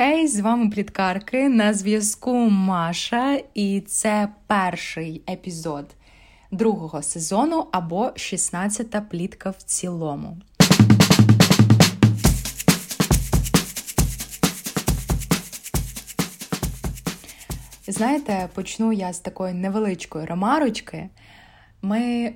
Хей, з вами пліткарки на зв'язку Маша, і це перший епізод другого сезону або 16-та плітка в цілому. Знаєте, почну я з такої невеличкої ремарочки. Ми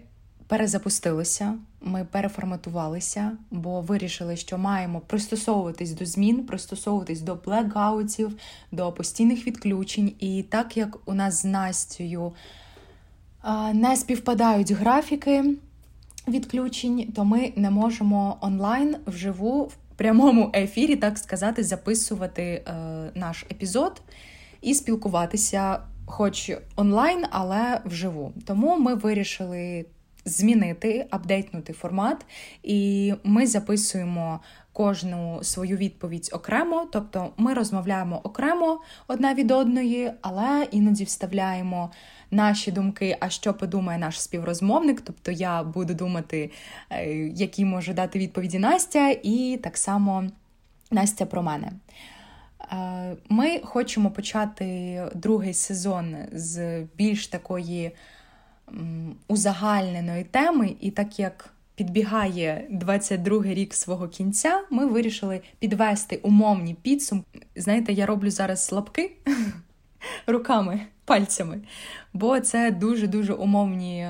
перезапустилися, ми переформатувалися, бо вирішили, що маємо пристосовуватись до змін, пристосовуватись до блекаутів, до постійних відключень. І так як у нас з Настю не співпадають графіки відключень, то ми не можемо онлайн вживу в прямому ефірі, так сказати, записувати е, наш епізод і спілкуватися, хоч онлайн, але вживу. Тому ми вирішили змінити, апдейтнути формат, і ми записуємо кожну свою відповідь окремо, тобто ми розмовляємо окремо одна від одної, але іноді вставляємо. Наші думки, а що подумає наш співрозмовник, тобто я буду думати, е, які може дати відповіді Настя, і так само Настя про мене. Е, ми хочемо почати другий сезон з більш такої узагальненої теми, і так як підбігає 22-й рік свого кінця, ми вирішили підвести умовні підсумки. Знаєте, я роблю зараз слабки руками, пальцями, бо це дуже-дуже умовні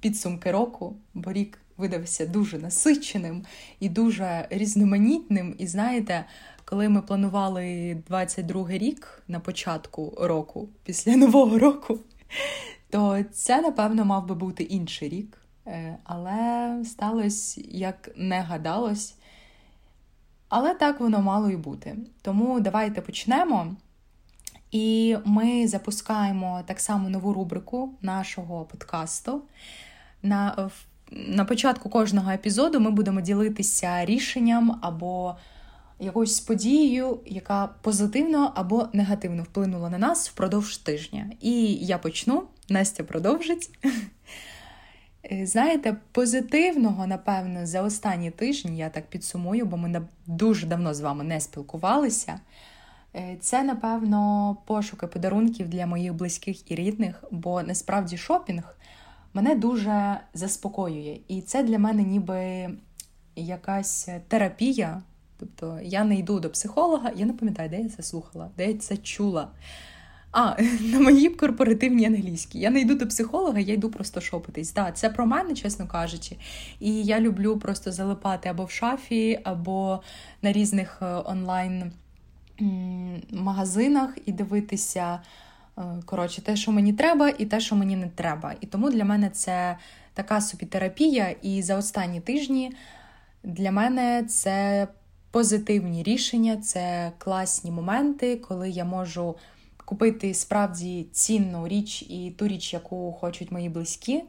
підсумки року, бо рік видався дуже насиченим і дуже різноманітним. І знаєте, коли ми планували 22-й рік на початку року, після нового року, то це, напевно, мав би бути інший рік. Е, але сталося, як не гадалось. Але так воно мало і бути. Тому давайте почнемо. І ми запускаємо так само нову рубрику нашого подкасту. На на початку кожного епізоду ми будемо ділитися рішенням або якоюсь подією, яка позитивно або негативно вплинула на нас впродовж тижня. І я почну, Настя продовжить. Е, знаєте, позитивного, напевно, за останні тижні, я так підсумую, бо ми дуже давно з вами не спілкувалися. Е, це, напевно, пошуки подарунків для моїх близьких і рідних, бо насправді шопінг мене дуже заспокоює. І це для мене ніби якась терапія. Тобто я не йду до психолога, я не пам'ятаю, де я це слухала, де я це чула. А, на моїй корпоративній англійській. Я не йду до психолога, я йду просто шопитись. Да, Це про мене, чесно кажучи. І я люблю просто залипати або в шафі, або на різних е, онлайн магазинах і дивитися. Е, коротше, те, що мені треба, і те, що мені не треба. І тому для мене це така собі терапія. І за останні тижні для мене це позитивні рішення, це класні моменти, коли я можу купити справді цінну річ і ту річ, яку хочуть мої близькі.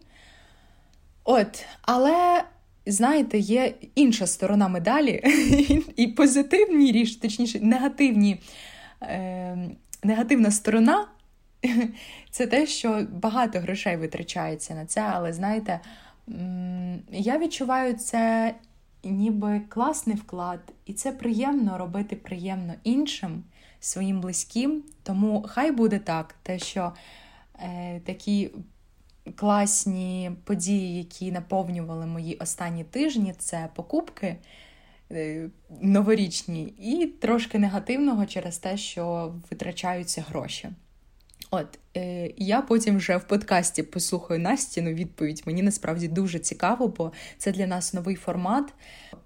От, але. Знаєте, є інша сторона медалі, і позитивні річ, точніше, негативні, е, негативна сторона це те, що багато грошей витрачається на це, але знаєте, я відчуваю це ніби класний вклад, і це приємно робити приємно іншим, своїм близьким. Тому хай буде так, те, що е, такі класні події, які наповнювали мої останні тижні, це покупки. Е, новорічні і трошки негативного через те, що витрачаються гроші. От е, я потім вже в подкасті послухаю Настіну відповідь. Мені насправді дуже цікаво, бо це для нас новий формат.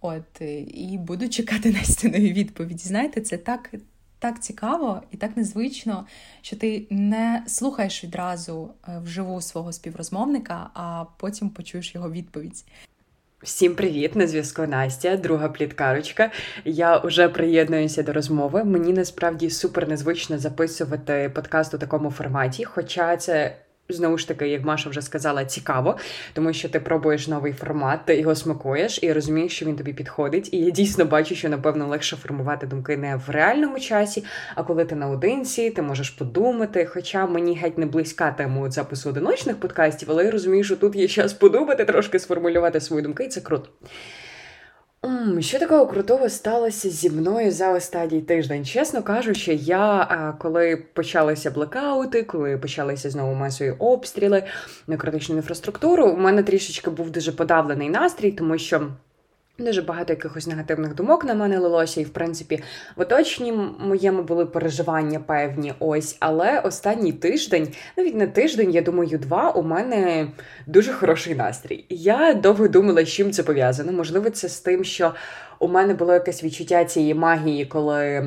От е, і буду чекати Настіної відповіді. Знаєте, це так. Так цікаво і так незвично, що ти не слухаєш відразу е, вживу свого співрозмовника, а потім почуєш його відповідь. Всім привіт! На зв'язку Настя, друга пліткарочка. Я вже приєднуюся до розмови. Мені насправді супер незвично записувати подкаст у такому форматі, хоча це знову ж таки, як Маша вже сказала, цікаво, тому що ти пробуєш новий формат, ти його смакуєш і розумієш, що він тобі підходить. І я дійсно бачу, що напевно легше формувати думки не в реальному часі, а коли ти наодинці, ти можеш подумати. Хоча мені геть не близька тема запису одиночних подкастів, але я розумію, що тут є час подумати, трошки сформулювати свої думки, і це круто. Що такого крутого сталося зі мною за останній тиждень? Чесно кажучи, я коли почалися блекаути, коли почалися знову масові обстріли на критичну інфраструктуру, у мене трішечки був дуже подавлений настрій, тому що. Дуже багато якихось негативних думок на мене лилося, і в принципі в оточенні моєму були переживання певні ось. Але останній тиждень, навіть не тиждень, я думаю, два, у мене дуже хороший настрій. Я довго думала, з чим це пов'язано. Можливо, це з тим, що у мене було якесь відчуття цієї магії, коли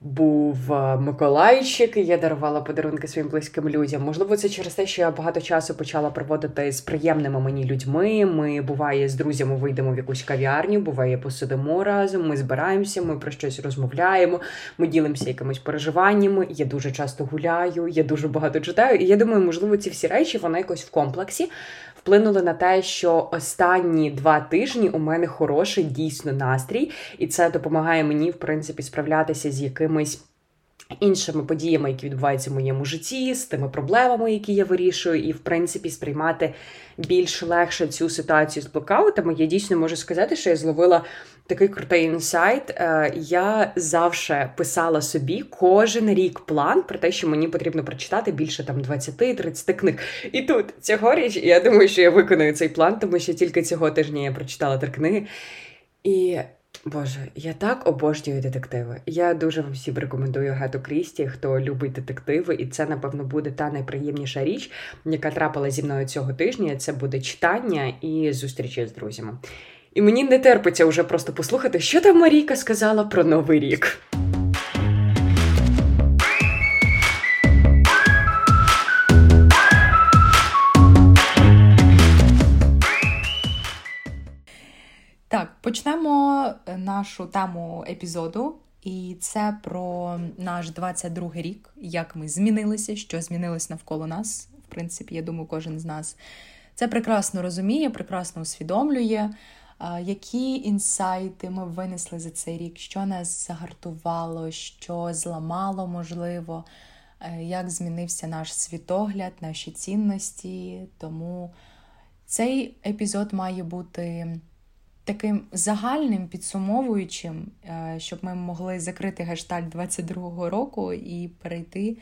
був е, Миколайчик, і я дарувала подарунки своїм близьким людям. Можливо, це через те, що я багато часу почала проводити з приємними мені людьми. Ми буває з друзями вийдемо в якусь кав'ярню, буває, посидимо разом. Ми збираємося, ми про щось розмовляємо, ми ділимося якимись переживаннями. Я дуже часто гуляю, я дуже багато читаю. І я думаю, можливо, ці всі речі вони якось в комплексі вплинули на те, що останні два тижні у мене хороший дійсно настрій, і це допомагає мені, в принципі, справлятися з якимись. Іншими подіями, які відбуваються в моєму житті, з тими проблемами, які я вирішую, і в принципі сприймати більш легше цю ситуацію з блокаутами, я дійсно можу сказати, що я зловила такий крутий інсайт. Е, я завжди писала собі кожен рік план про те, що мені потрібно прочитати більше там 20-30 книг. І тут цьогоріч я думаю, що я виконую цей план, тому що тільки цього тижня я прочитала три книги. І Боже, я так обожнюю детективи. Я дуже вам всім рекомендую Гату Крісті, хто любить детективи, і це, напевно, буде та найприємніша річ, яка трапила зі мною цього тижня. Це буде читання і зустрічі з друзями. І мені не терпиться вже просто послухати, що там Марійка сказала про новий рік. Так, почнемо е, нашу тему епізоду, і це про наш 22-й рік, як ми змінилися, що змінилось навколо нас. В принципі, я думаю, кожен з нас це прекрасно розуміє, прекрасно усвідомлює, які інсайти ми винесли за цей рік, що нас загартувало, що зламало, можливо, е, як змінився наш світогляд, наші цінності. Тому цей епізод має бути таким загальним підсумовуючим, е, щоб ми могли закрити гешталь 22-го року і перейти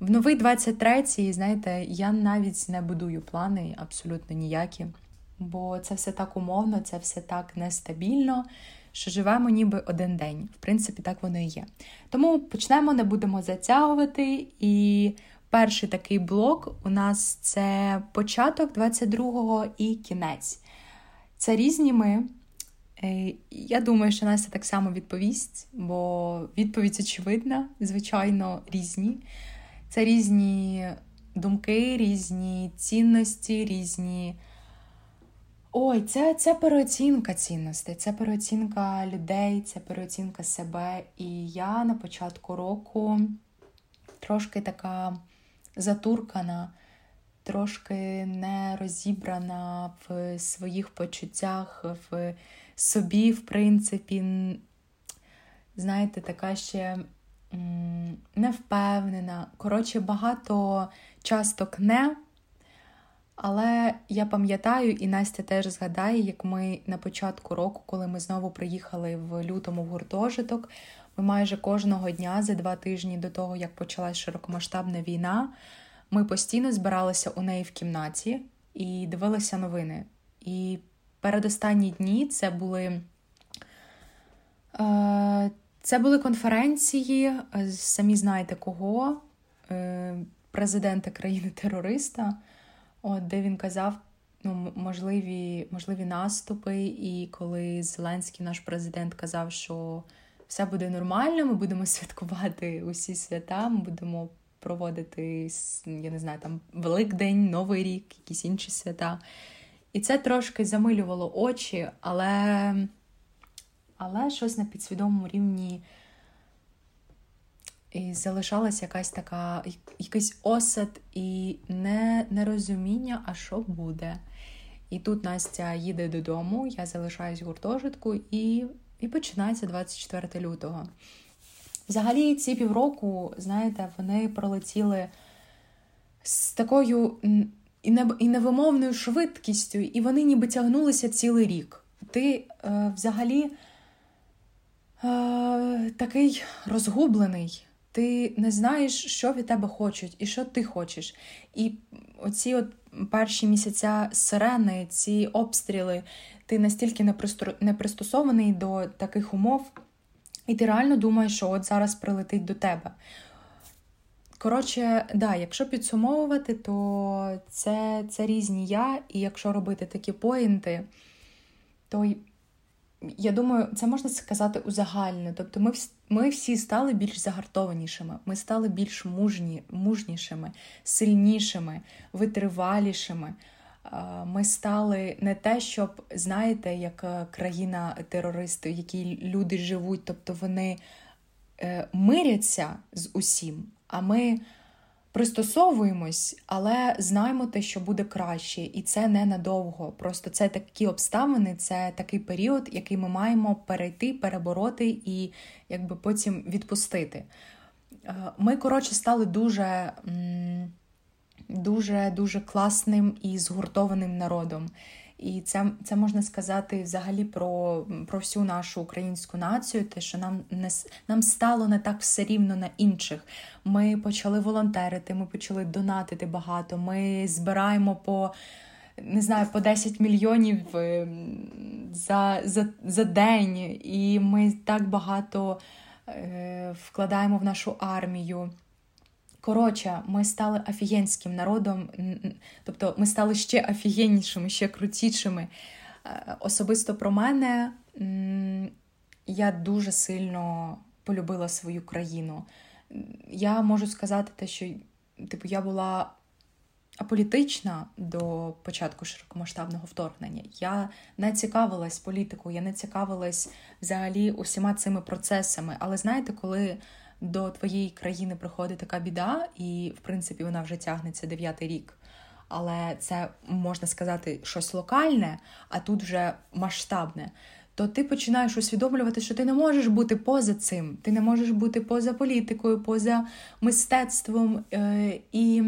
в новий 23-й. Знаєте, я навіть не будую плани абсолютно ніякі, бо це все так умовно, це все так нестабільно. Що живемо ніби один день. В принципі, так воно і є. Тому почнемо, не будемо затягувати. І перший такий блок у нас це початок 22-го і кінець. Це різні ми. Е, я думаю, що Настя так само відповість, бо відповідь очевидна, звичайно, різні. Це різні думки, різні цінності, різні. Ой, це це переоцінка цінностей, це переоцінка людей, це переоцінка себе. І я на початку року трошки така затуркана трошки не розібрана в своїх почуттях, в собі, в принципі, знаєте, така ще невпевнена. Коротше, багато часток не. Але я пам'ятаю, і Настя теж згадає, як ми на початку року, коли ми знову приїхали в лютому в гуртожиток, ми майже кожного дня за два тижні до того, як почалась широкомасштабна війна, ми постійно збиралися у неї в кімнаті і дивилися новини. І передостанні дні це були е, це були конференції, самі знаєте кого, е, президента країни-терориста, от, де він казав ну, можливі, можливі наступи. І коли Зеленський, наш президент, казав, що все буде нормально, ми будемо святкувати усі свята, ми будемо проводити, я не знаю, там Великдень, Новий рік, якісь інші свята. І це трошки замилювало очі, але але щось на підсвідомому рівні і залишалася якась така, якийсь осад і не, нерозуміння, а що буде. І тут Настя їде додому, я залишаюсь в гуртожитку, і і починається 24 лютого. Взагалі, ці півроку, знаєте, вони пролетіли з такою і невимовною швидкістю, і вони ніби тягнулися цілий рік. ти е, взагалі е, такий розгублений. Ти не знаєш, що від тебе хочуть і що ти хочеш. І оці от перші місяця сирени, ці обстріли, ти настільки не пристосований до таких умов, і ти реально думаєш, що от зараз прилетить до тебе. Коротше, да, якщо підсумовувати, то це це різні я, і якщо робити такі поінти, то я думаю, це можна сказати узагально. Тобто ми ми всі стали більш загартованішими, ми стали більш мужні, мужнішими, сильнішими, витривалішими. Ми стали не те, щоб, знаєте, як е, країна терористів, які люди живуть, тобто вони е, миряться з усім, а ми пристосовуємось, але знаємо те, що буде краще, і це не надовго. Просто це такі обставини, це такий період, який ми маємо перейти, перебороти і якби потім відпустити. Е, ми, коротше, стали дуже дуже дуже класним і згуртованим народом. І це це можна сказати взагалі про про всю нашу українську націю, те, що нам не нам стало не так все рівно на інших. Ми почали волонтерити, ми почали донатити багато. Ми збираємо по не знаю, по 10 мільйонів е, за, за, за день, і ми так багато е, вкладаємо в нашу армію. Коротше, ми стали афігенським народом, тобто ми стали ще афігеннішими, ще крутішими. Е, особисто про мене я дуже сильно полюбила свою країну. Я можу сказати те, що типу, я була аполітична до початку широкомасштабного вторгнення. Я не цікавилась політикою, я не цікавилась взагалі усіма цими процесами. Але знаєте, коли до твоєї країни приходить така біда, і, в принципі, вона вже тягнеться дев'ятий рік. Але це можна сказати щось локальне, а тут вже масштабне. То ти починаєш усвідомлювати, що ти не можеш бути поза цим, ти не можеш бути поза політикою, поза мистецтвом. Е, і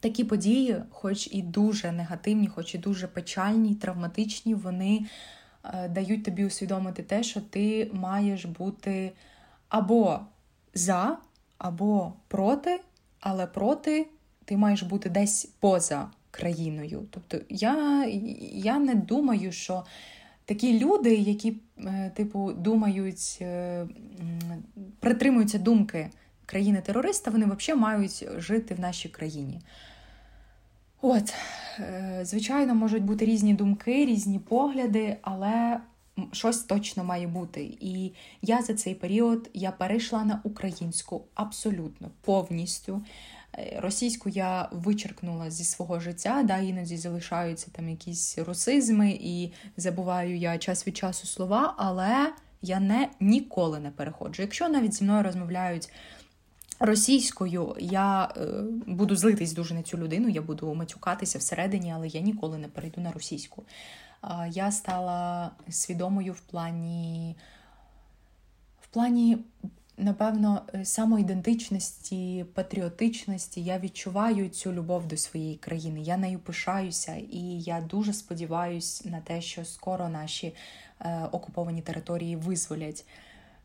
такі події, хоч і дуже негативні, хоч і дуже печальні, травматичні, вони е, дають тобі усвідомити те, що ти маєш бути або за або проти, але проти ти маєш бути десь поза країною. Тобто я, я не думаю, що. Такі люди, які, е, типу, думають, е, притримуються думки країни-терориста, вони взагалі мають жити в нашій країні. От, е, звичайно, можуть бути різні думки, різні погляди, але щось точно має бути. І я за цей період я перейшла на українську абсолютно повністю. Е, російську я вичеркнула зі свого життя, да, іноді залишаються там якісь русизми, і забуваю я час від часу слова, але я не ніколи не переходжу. Якщо навіть зі мною розмовляють. Російською я е, буду злитись дуже на цю людину, я буду матюкатися всередині, але я ніколи не перейду на російську я стала свідомою в плані, в плані, напевно, самоідентичності, патріотичності. Я відчуваю цю любов до своєї країни. Я нею пишаюся, і я дуже сподіваюся на те, що скоро наші е, окуповані території визволять.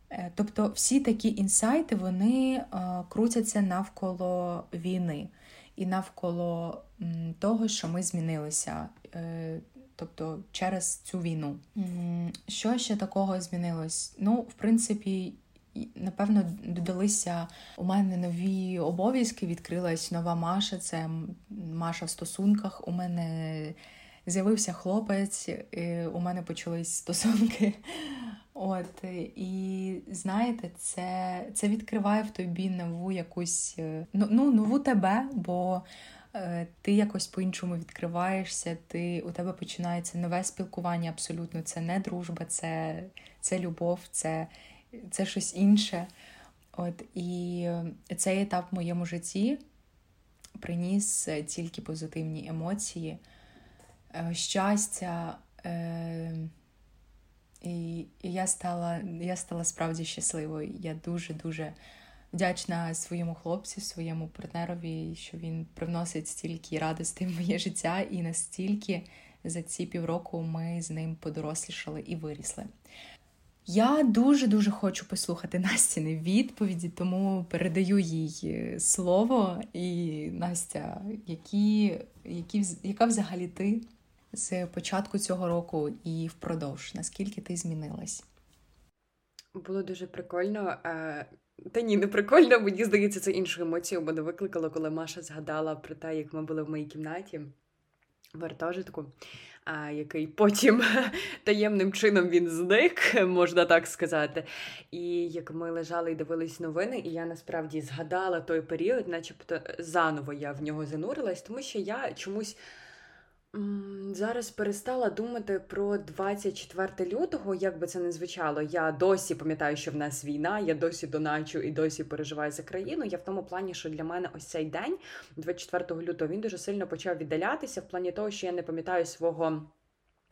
Е, тобто всі такі інсайти вони е, крутяться навколо війни і навколо того, що ми змінилися тобто через цю війну. Що ще такого змінилось? Ну, в принципі, напевно, додалися у мене нові обов'язки. Відкрилась нова Маша. Це Маша в стосунках. У мене з'явився хлопець, і у мене почались стосунки. От, І знаєте, це це відкриває в тобі нову якусь ну, ну нову тебе, бо Е, ти якось по-іншому відкриваєшся, ти, у тебе починається нове спілкування абсолютно. Це не дружба, це це любов, це це щось інше. От, І цей етап в моєму житті приніс тільки позитивні емоції, е, щастя. Е, і я стала я стала справді щасливою. Я дуже-дуже вдячна своєму хлопцю, своєму партнерові, що він привносить стільки радості в моє життя і настільки за ці півроку ми з ним подорослішали і вирісли. Я дуже-дуже хочу послухати Настіни відповіді, тому передаю їй е, слово. І Настя, які, які, яка взагалі ти з початку цього року і впродовж? Наскільки ти змінилась? Було дуже прикольно. Та ні, не прикольно. Мені здається, це іншу емоцію мене викликало, коли Маша згадала про те, як ми були в моїй кімнаті в гуртожитку а, який потім таємним чином він зник, можна так сказати. І як ми лежали і дивились новини, і я насправді згадала той період, начебто заново я в нього занурилась, тому що я чомусь. Зараз перестала думати про 24 лютого, як би це не звучало. Я досі пам'ятаю, що в нас війна, я досі доначу і досі переживаю за країну. Я в тому плані, що для мене ось цей день, 24 лютого, він дуже сильно почав віддалятися в плані того, що я не пам'ятаю свого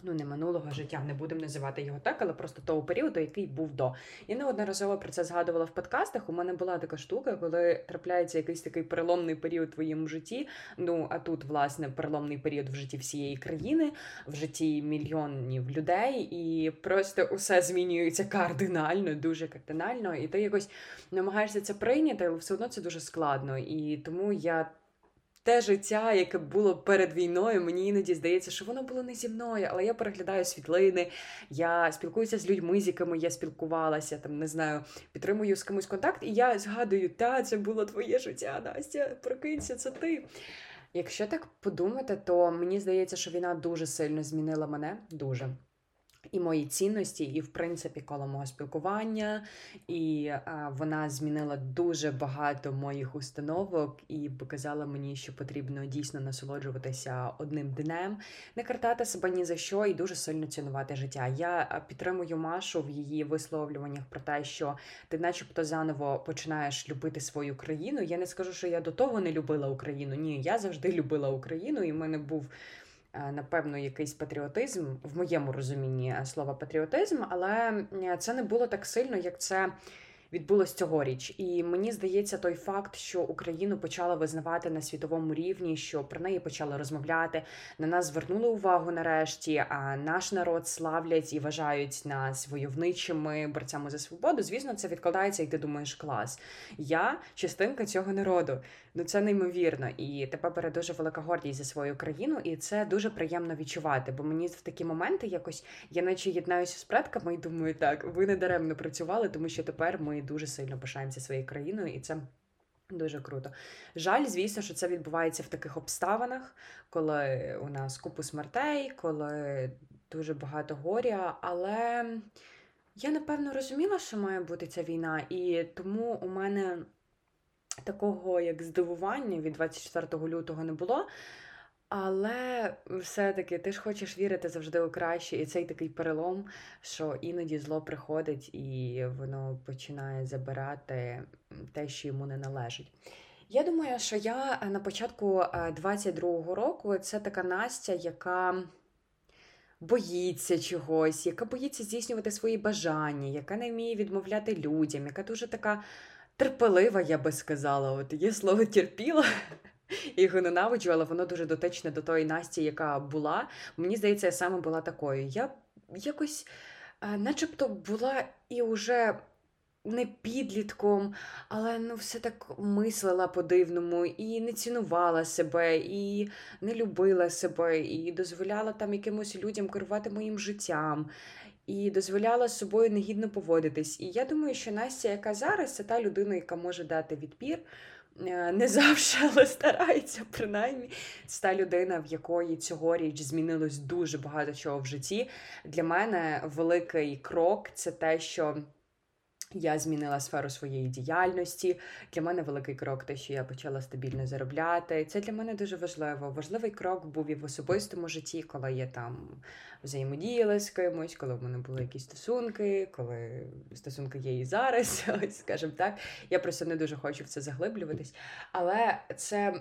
ну не минулого життя, не будемо називати його так, але просто того періоду, який був до. Я неодноразово про це згадувала в подкастах. У мене була така штука, коли трапляється якийсь такий переломний період в твоєму житті. Ну а тут, власне, переломний період в житті всієї країни, в житті мільйонів людей, і просто усе змінюється кардинально, дуже кардинально. І ти якось намагаєшся це прийняти, але все одно це дуже складно. І тому я те життя, яке було перед війною, мені іноді здається, що воно було не зі мною, але я переглядаю світлини, я спілкуюся з людьми, з якими я спілкувалася, там не знаю, підтримую з кимось контакт, і я згадую, та це було твоє життя, Настя, прокинься, це ти. Якщо так подумати, то мені здається, що війна дуже сильно змінила мене, дуже і мої цінності, і, в принципі, коло мого спілкування. І а, вона змінила дуже багато моїх установок і показала мені, що потрібно дійсно насолоджуватися одним днем, не картати себе ні за що і дуже сильно цінувати життя. Я підтримую Машу в її висловлюваннях про те, що ти, начебто, заново починаєш любити свою країну. Я не скажу, що я до того не любила Україну. Ні, я завжди любила Україну, і в мене був. Е, напевно, якийсь патріотизм в моєму розумінні слова патріотизм, але це не було так сильно, як це відбулось цьогоріч. І мені здається, той факт, що Україну почали визнавати на світовому рівні, що про неї почали розмовляти, на нас звернули увагу нарешті. А наш народ славлять і вважають нас войовничими борцями за свободу. Звісно, це відкладається, і ти думаєш, клас. Я частинка цього народу. Ну це неймовірно. І тебе бере дуже велика гордість за свою країну, і це дуже приємно відчувати. Бо мені в такі моменти якось я наче єднаюся з предками і думаю, так ви не даремно працювали, тому що тепер ми дуже сильно пишаємося своєю країною, і це. Дуже круто. Жаль, звісно, що це відбувається в таких обставинах, коли у нас купу смертей, коли дуже багато горя. Але я напевно розуміла, що має бути ця війна, і тому у мене такого як здивування від 24 лютого не було. Але все-таки ти ж хочеш вірити завжди у краще, і цей такий перелом, що іноді зло приходить і воно починає забирати те, що йому не належить. Я думаю, що я на початку 22-го року це така Настя, яка боїться чогось, яка боїться здійснювати свої бажання, яка не вміє відмовляти людям, яка дуже така терпелива, я би сказала. От є слово терпіла. Його ненавиджу, але воно дуже дотичне до тої Насті, яка була. Мені здається, я саме була такою. Я якось, е, начебто, була і вже не підлітком, але ну все так мислила по-дивному, і не цінувала себе, і не любила себе, і дозволяла там якимось людям керувати моїм життям і дозволяла з собою негідно поводитись. І я думаю, що Настя, яка зараз, це та людина, яка може дати відпір. Е, не завжди, але старається, принаймні. Це та людина, в якої цьогоріч змінилось дуже багато чого в житті. Для мене великий крок це те, що я змінила сферу своєї діяльності. Для мене великий крок, те, що я почала стабільно заробляти. Це для мене дуже важливо. Важливий крок був і в особистому житті, коли я там взаємодіяла з кимось, коли в мене були якісь стосунки, коли стосунки є і зараз, ось скажімо так. Я просто не дуже хочу в це заглиблюватись. Але це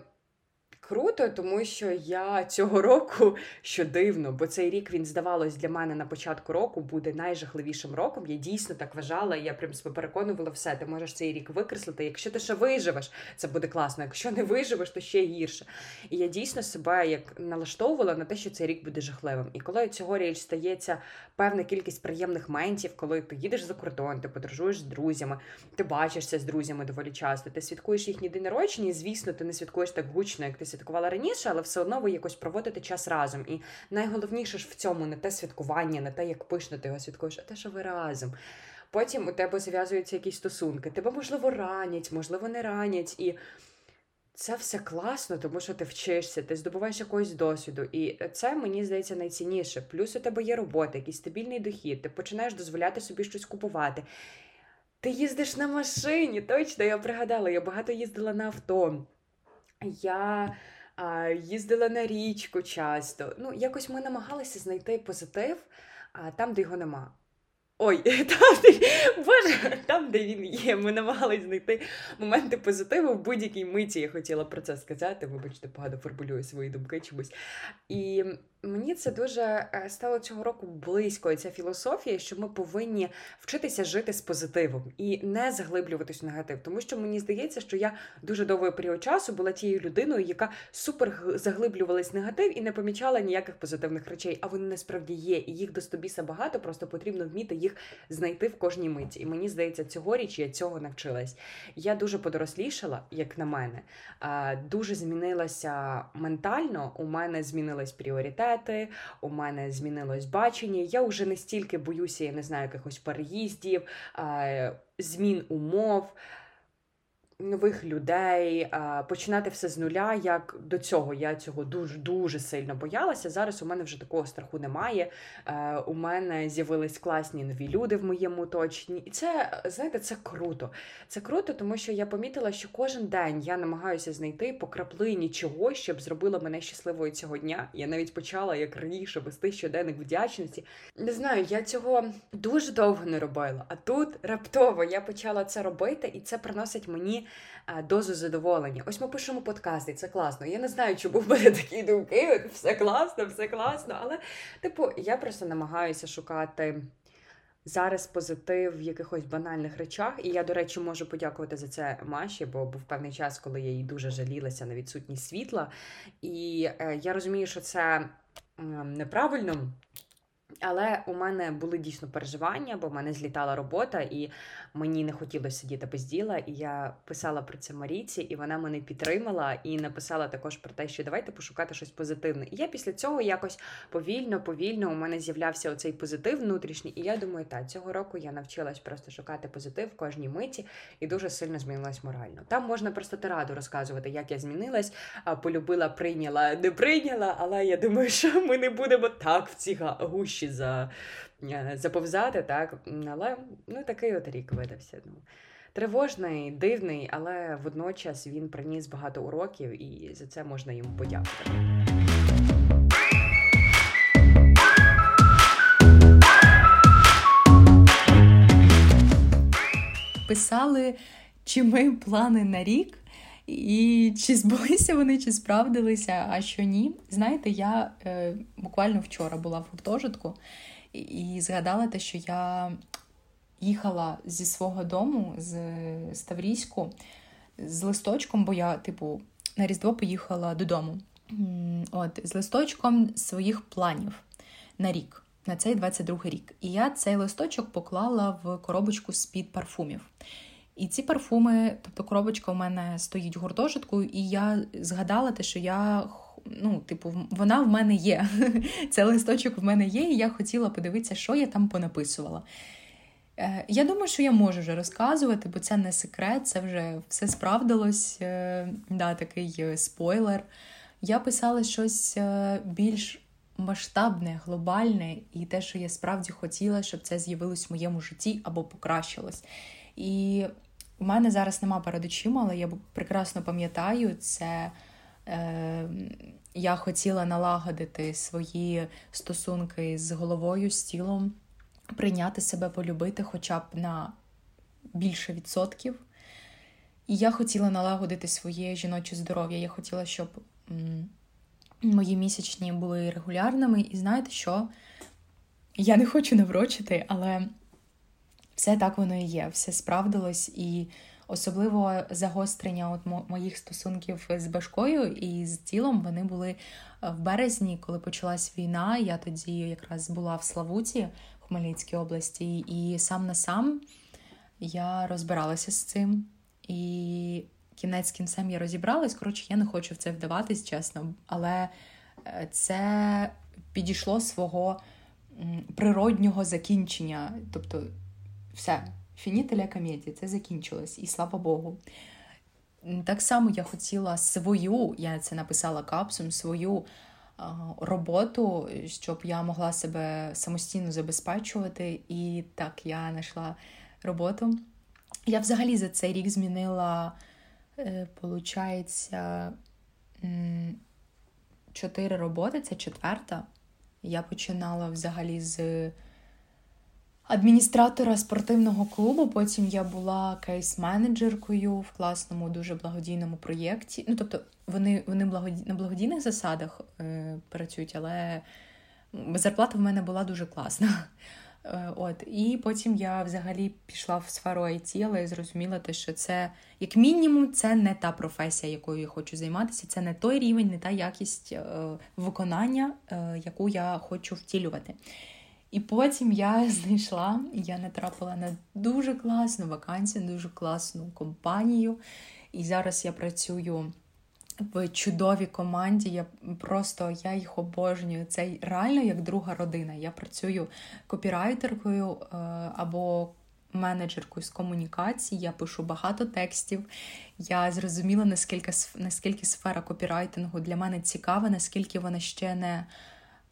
Круто, тому що я цього року, що дивно, бо цей рік він здавалось для мене на початку року буде найжахливішим роком. Я дійсно так вважала. Я прям себе переконувала все. Ти можеш цей рік викреслити. Якщо ти ще виживеш, це буде класно. Якщо не виживеш, то ще гірше. І я дійсно себе як налаштовувала на те, що цей рік буде жахливим. І коли цьогоріч стається певна кількість приємних ментів, коли ти їдеш за кордон, ти подорожуєш з друзями, ти бачишся з друзями доволі часто, ти святкуєш їхні день народження, і звісно, ти не святкуєш так гучно, як ти святкувала раніше, але все одно ви якось проводите час разом. І найголовніше ж в цьому не те святкування, не те, як пишно ти його святкуєш, а те, що ви разом. Потім у тебе зв'язуються якісь стосунки. Тебе, можливо, ранять, можливо, не ранять. І це все класно, тому що ти вчишся, ти здобуваєш якогось досвіду. І це, мені здається, найцінніше. Плюс у тебе є робота, якийсь стабільний дохід, ти починаєш дозволяти собі щось купувати. Ти їздиш на машині, точно, я пригадала, я багато їздила на авто. Я а, їздила на річку часто. Ну, якось ми намагалися знайти позитив а, там, де його нема. Ой, там, де, Боже, там, де він є, ми намагалися знайти моменти позитиву в будь-якій миті. Я хотіла про це сказати. Вибачте, погано формулюю свої думки чомусь. І Мені це дуже е, стало цього року близько. Ця філософія, що ми повинні вчитися жити з позитивом і не заглиблюватись в негатив. Тому що мені здається, що я дуже довгий період часу була тією людиною, яка супер заглиблювалась в негатив і не помічала ніяких позитивних речей. А вони насправді є, і їх до стобіса багато, просто потрібно вміти їх знайти в кожній миті. І мені здається, цьогоріч я цього навчилась. Я дуже подорослішала, як на мене, дуже змінилася ментально. У мене змінились пріоритети пріоритети, у мене змінилось бачення. Я вже не стільки боюся, я не знаю, якихось переїздів, змін умов нових людей, починати все з нуля. Як до цього я цього дуже дуже сильно боялася. Зараз у мене вже такого страху немає. Е, у мене з'явились класні нові люди в моєму оточенні. І це, знаєте, це круто. Це круто, тому що я помітила, що кожен день я намагаюся знайти по краплині чогось, щоб зробило мене щасливою цього дня. Я навіть почала як раніше вести щоденник вдячності. Не знаю, я цього дуже довго не робила. А тут раптово я почала це робити, і це приносить мені дозу задоволення. Ось ми пишемо подкасти, це класно. Я не знаю, чому в мене такі думки. Все класно, все класно. Але, типу, я просто намагаюся шукати. Зараз позитив в якихось банальних речах, і я, до речі, можу подякувати за це Маші, бо був певний час, коли я їй дуже жалілася на відсутність світла. І е, я розумію, що це е, неправильно. Але у мене були дійсно переживання, бо в мене злітала робота, і мені не хотілося сидіти без діла. І я писала про це Маріці, і вона мене підтримала і написала також про те, що давайте пошукати щось позитивне. І я після цього якось повільно, повільно у мене з'являвся оцей позитив внутрішній. І я думаю, так, цього року я навчилась просто шукати позитив в кожній миті і дуже сильно змінилась морально. Там можна просто тираду розказувати, як я змінилась, полюбила, прийняла, не прийняла. Але я думаю, що ми не будемо так в ці гущі гроші за, е, заповзати, так? Але ну, такий от рік видався. Ну. Тривожний, дивний, але водночас він приніс багато уроків, і за це можна йому подякувати. Писали, чи ми плани на рік, і чи збулися вони, чи справдилися, а що ні. Знаєте, я е, буквально вчора була в гуртожитку і, згадала те, що я їхала зі свого дому з Ставрійську з листочком, бо я, типу, на Різдво поїхала додому. От, З листочком своїх планів на рік, на цей 22 рік. І я цей листочок поклала в коробочку з-під парфумів. І ці парфуми, тобто коробочка у мене стоїть в гуртожитку, і я згадала те, що я. Ну, типу, вона в мене є. Це листочок в мене є, і я хотіла подивитися, що я там понаписувала. Е, я думаю, що я можу вже розказувати, бо це не секрет, це вже все справдилось. Е, да, Такий е, спойлер. Я писала щось більш масштабне, глобальне, і те, що я справді хотіла, щоб це з'явилось в моєму житті або покращилось. І у мене зараз нема перед очима, але я прекрасно пам'ятаю це. Е, Я хотіла налагодити свої стосунки з головою, з тілом, прийняти себе, полюбити хоча б на більше відсотків. І я хотіла налагодити своє жіноче здоров'я. Я хотіла, щоб мої місячні були регулярними, і знаєте що? Я не хочу наврочити, але все так воно і є, все справдилось, і особливо загострення от моїх стосунків з башкою і з тілом вони були е, в березні, коли почалась війна. Я тоді якраз була в Славуті в Хмельницькій області, і сам на сам я розбиралася з цим. І кінець кінцем я розібралась. Коротше, я не хочу в це вдаватись, чесно, але е, це підійшло свого природнього закінчення. Тобто, все, фінітеля комедії, це закінчилось, і слава Богу. Так само я хотіла свою, я це написала капсом, свою роботу, щоб я могла себе самостійно забезпечувати. І так я знайшла роботу. Я взагалі за цей рік змінила, е, получається, чотири роботи, це четверта. Я починала взагалі з адміністратора спортивного клубу. Потім я була кейс-менеджеркою в класному, дуже благодійному проєкті. Ну, тобто, вони вони благоді... на благодійних засадах е, працюють, але зарплата в мене була дуже класна. Е, от, І потім я взагалі пішла в сферу IT, але зрозуміла, те, що це, як мінімум, це не та професія, якою я хочу займатися, це не той рівень, не та якість е, виконання, е, яку я хочу втілювати. І потім я знайшла, я натрапила на дуже класну вакансію, дуже класну компанію. І зараз я працюю в чудовій команді. Я просто я їх обожнюю. Це реально як друга родина. Я працюю копірайтеркою е, або менеджеркою з комунікації. Я пишу багато текстів. Я зрозуміла, наскільки наскільки сфера копірайтингу для мене цікава, наскільки вона ще не.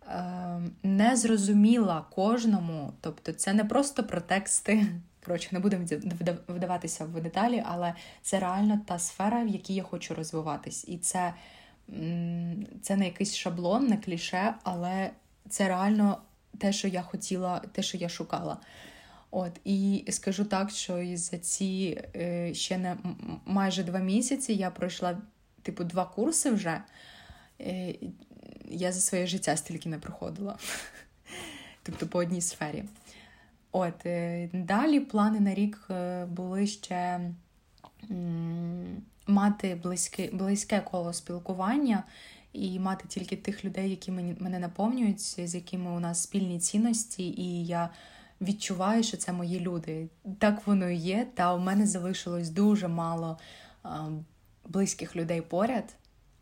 Е, не зрозуміла кожному, тобто це не просто про тексти, Коротше, не будемо вдаватися в деталі, але це реально та сфера, в якій я хочу розвиватись. І це це не якийсь шаблон, не кліше, але це реально те, що я хотіла, те, що я шукала. От, І скажу так, що за ці е, ще не майже два місяці я пройшла, типу, два курси вже. Я за своє життя стільки не проходила. Тобто по одній сфері. От е, далі плани на рік е, були ще мати близьке, близьке коло спілкування і мати тільки тих людей, які мене наповнюють, з якими у нас спільні цінності, і я відчуваю, що це мої люди. Так воно і є. Та у мене залишилось дуже мало близьких людей поряд,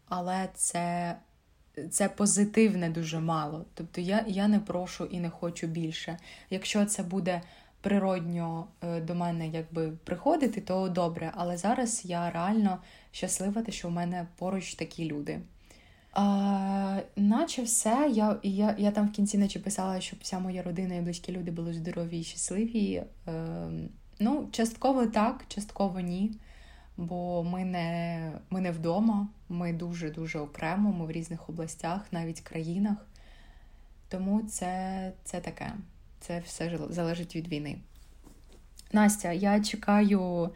але це це позитивне дуже мало. Тобто я я не прошу і не хочу більше. Якщо це буде природньо е, до мене якби приходити, то добре. Але зараз я реально щаслива, те, що в мене поруч такі люди. А, Наче все. Я я, я там в кінці наче писала, щоб вся моя родина і близькі люди були здорові і щасливі. Е, Ну, частково так, частково ні бо ми не ми не вдома, ми дуже-дуже окремо, ми в різних областях, навіть країнах. Тому це, це таке, це все залежить від війни. Настя, я чекаю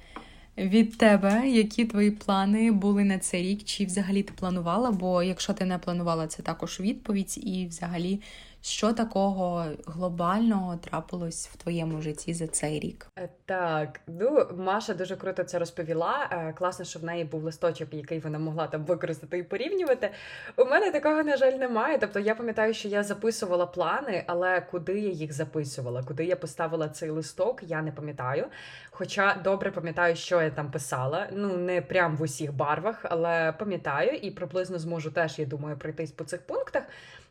від тебе, які твої плани були на цей рік, чи взагалі ти планувала? Бо якщо ти не планувала, це також відповідь, і взагалі що такого глобального трапилось в твоєму житті за цей рік? Е, так, ну Маша дуже круто це розповіла. Е, класно, що в неї був листочок, який вона могла там використати і порівнювати. У мене такого, на жаль, немає. Тобто я пам'ятаю, що я записувала плани, але куди я їх записувала, куди я поставила цей листок, я не пам'ятаю. Хоча добре пам'ятаю, що я там писала. Ну не прям в усіх барвах, але пам'ятаю і приблизно зможу теж, я думаю, пройтись по цих пунктах.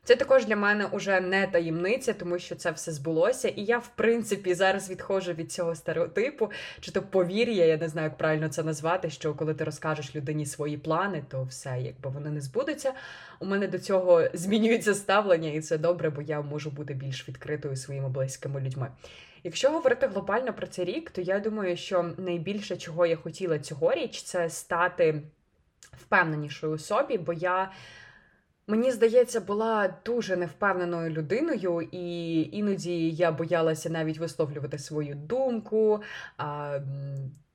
Це також для мене уже не таємниця, тому що це все збулося. І я, в принципі, зараз відходжу від цього стереотипу, чи то повір'я, я не знаю, як правильно це назвати. Що коли ти розкажеш людині свої плани, то все, якби вони не збудуться. У мене до цього змінюється ставлення, і це добре, бо я можу бути більш відкритою своїми близькими людьми. Якщо говорити глобально про цей рік, то я думаю, що найбільше чого я хотіла цьогоріч, це стати впевненішою у собі, бо я. Мені здається, була дуже невпевненою людиною, і іноді я боялася навіть висловлювати свою думку, а,